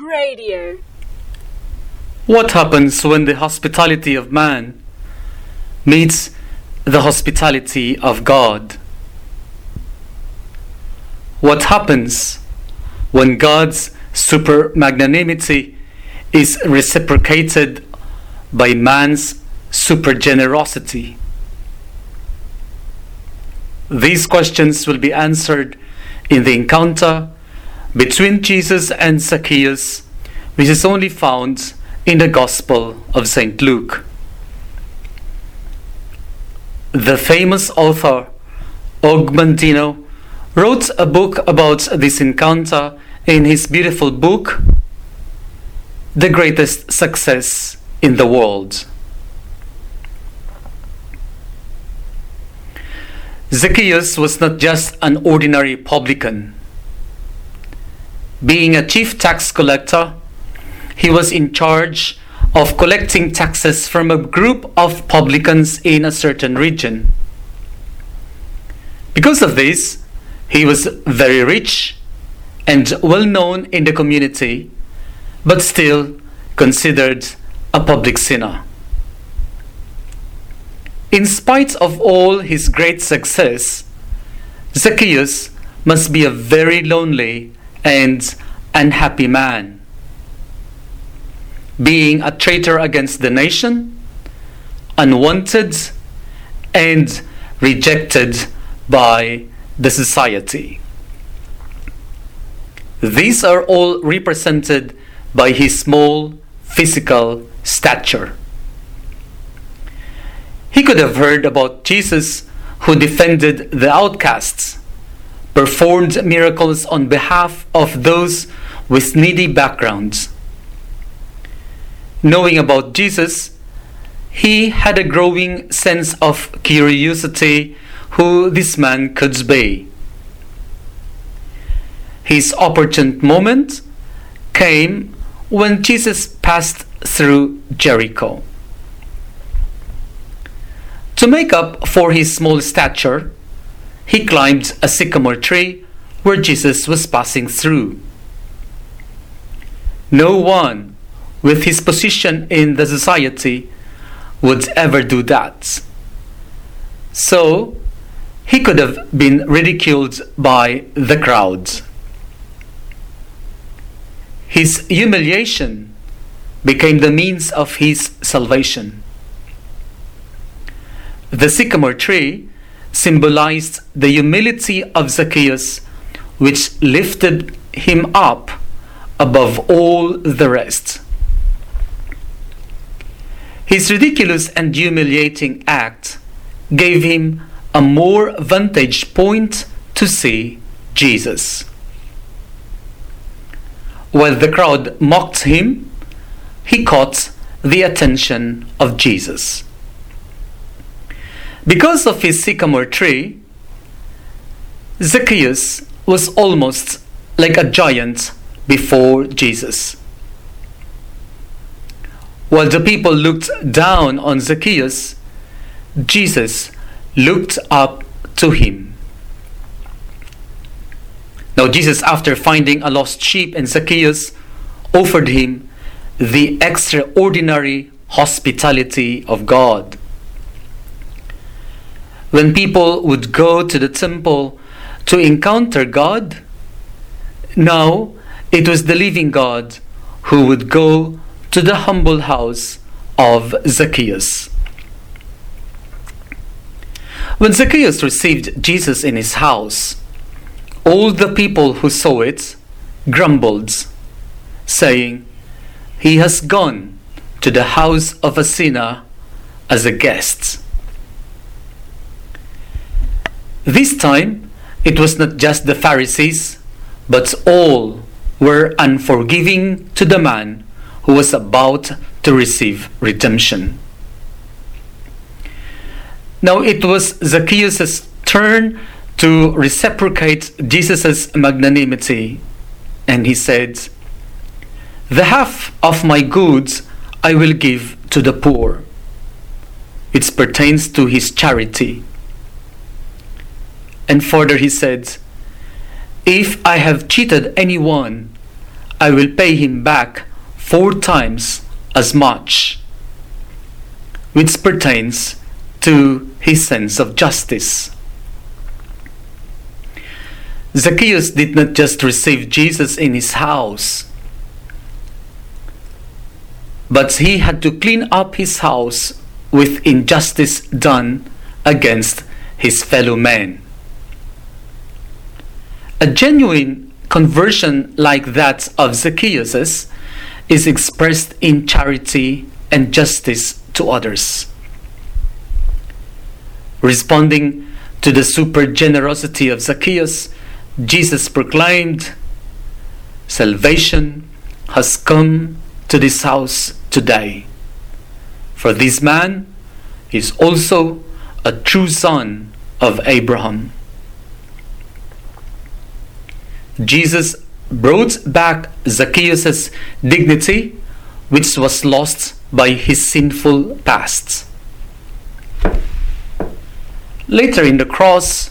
Radio. What happens when the hospitality of man meets the hospitality of God? What happens when God's super magnanimity is reciprocated by man's super generosity? These questions will be answered in the encounter between Jesus and Zacchaeus, which is only found in the Gospel of St. Luke. The famous author Og Mandino wrote a book about this encounter in his beautiful book, The Greatest Success in the World. Zacchaeus was not just an ordinary publican. Being a chief tax collector, he was in charge of collecting taxes from a group of publicans in a certain region. Because of this, he was very rich and well known in the community, but still considered a public sinner. In spite of all his great success, Zacchaeus must be a very lonely and unhappy man. Being a traitor against the nation, unwanted, and rejected by the society. These are all represented by his small physical stature. He could have heard about Jesus who defended the outcasts, performed miracles on behalf of those with needy backgrounds. Knowing about Jesus, he had a growing sense of curiosity who this man could be. His opportune moment came when Jesus passed through Jericho. To make up for his small stature, he climbed a sycamore tree where Jesus was passing through. No one with his position in the society would ever do that. So, he could have been ridiculed by the crowd. His humiliation became the means of his salvation. The sycamore tree symbolized the humility of Zacchaeus, which lifted him up above all the rest. His ridiculous and humiliating act gave him a more vantage point to see Jesus. While the crowd mocked him, he caught the attention of Jesus. Because of his sycamore tree, Zacchaeus was almost like a giant before Jesus. While the people looked down on Zacchaeus, Jesus looked up to him. Now, Jesus, after finding a lost sheep in Zacchaeus, offered him the extraordinary hospitality of God. When people would go to the temple to encounter God, now it was the living God who would go to the humble house of Zacchaeus. When Zacchaeus received Jesus in his house, all the people who saw it grumbled, saying, He has gone to the house of a sinner as a guest. This time, it was not just the Pharisees, but all were unforgiving to the man who was about to receive redemption. Now it was Zacchaeus' turn to reciprocate Jesus' magnanimity, and he said, The half of my goods I will give to the poor. It pertains to his charity. And further he said, If I have cheated anyone, I will pay him back four times as much, which pertains to his sense of justice. Zacchaeus did not just receive Jesus in his house, but he had to clean up his house with injustice done against his fellow men. A genuine conversion like that of Zacchaeus is expressed in charity and justice to others. Responding to the super generosity of Zacchaeus, Jesus proclaimed, Salvation has come to this house today. For this man is also a true son of Abraham. Jesus brought back Zacchaeus' dignity, which was lost by his sinful past. Later in the cross,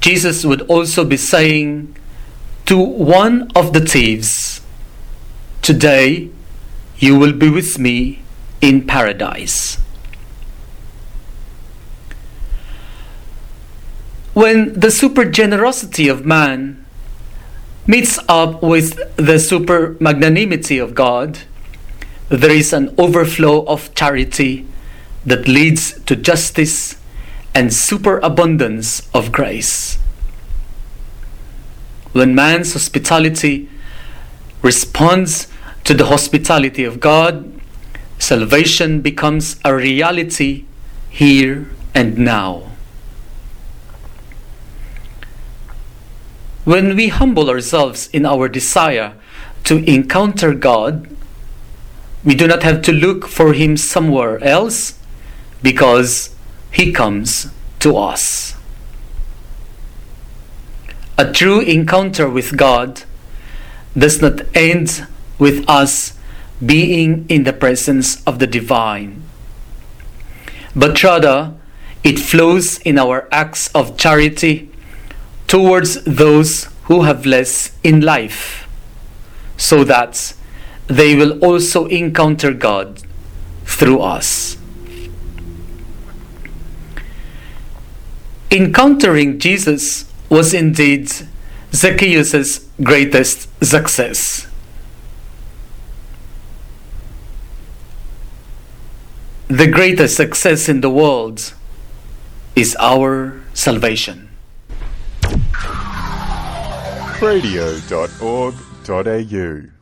Jesus would also be saying to one of the thieves, Today you will be with me in paradise. When the super generosity of man meets up with the super magnanimity of God, there is an overflow of charity that leads to justice and superabundance of grace. When man's hospitality responds to the hospitality of God, salvation becomes a reality here and now. When we humble ourselves in our desire to encounter God, we do not have to look for Him somewhere else because He comes to us. A true encounter with God does not end with us being in the presence of the divine, but rather it flows in our acts of charity towards those who have less in life, so that they will also encounter God through us. Encountering Jesus was indeed Zacchaeus' greatest success. The greatest success in the world is our salvation radio.org.au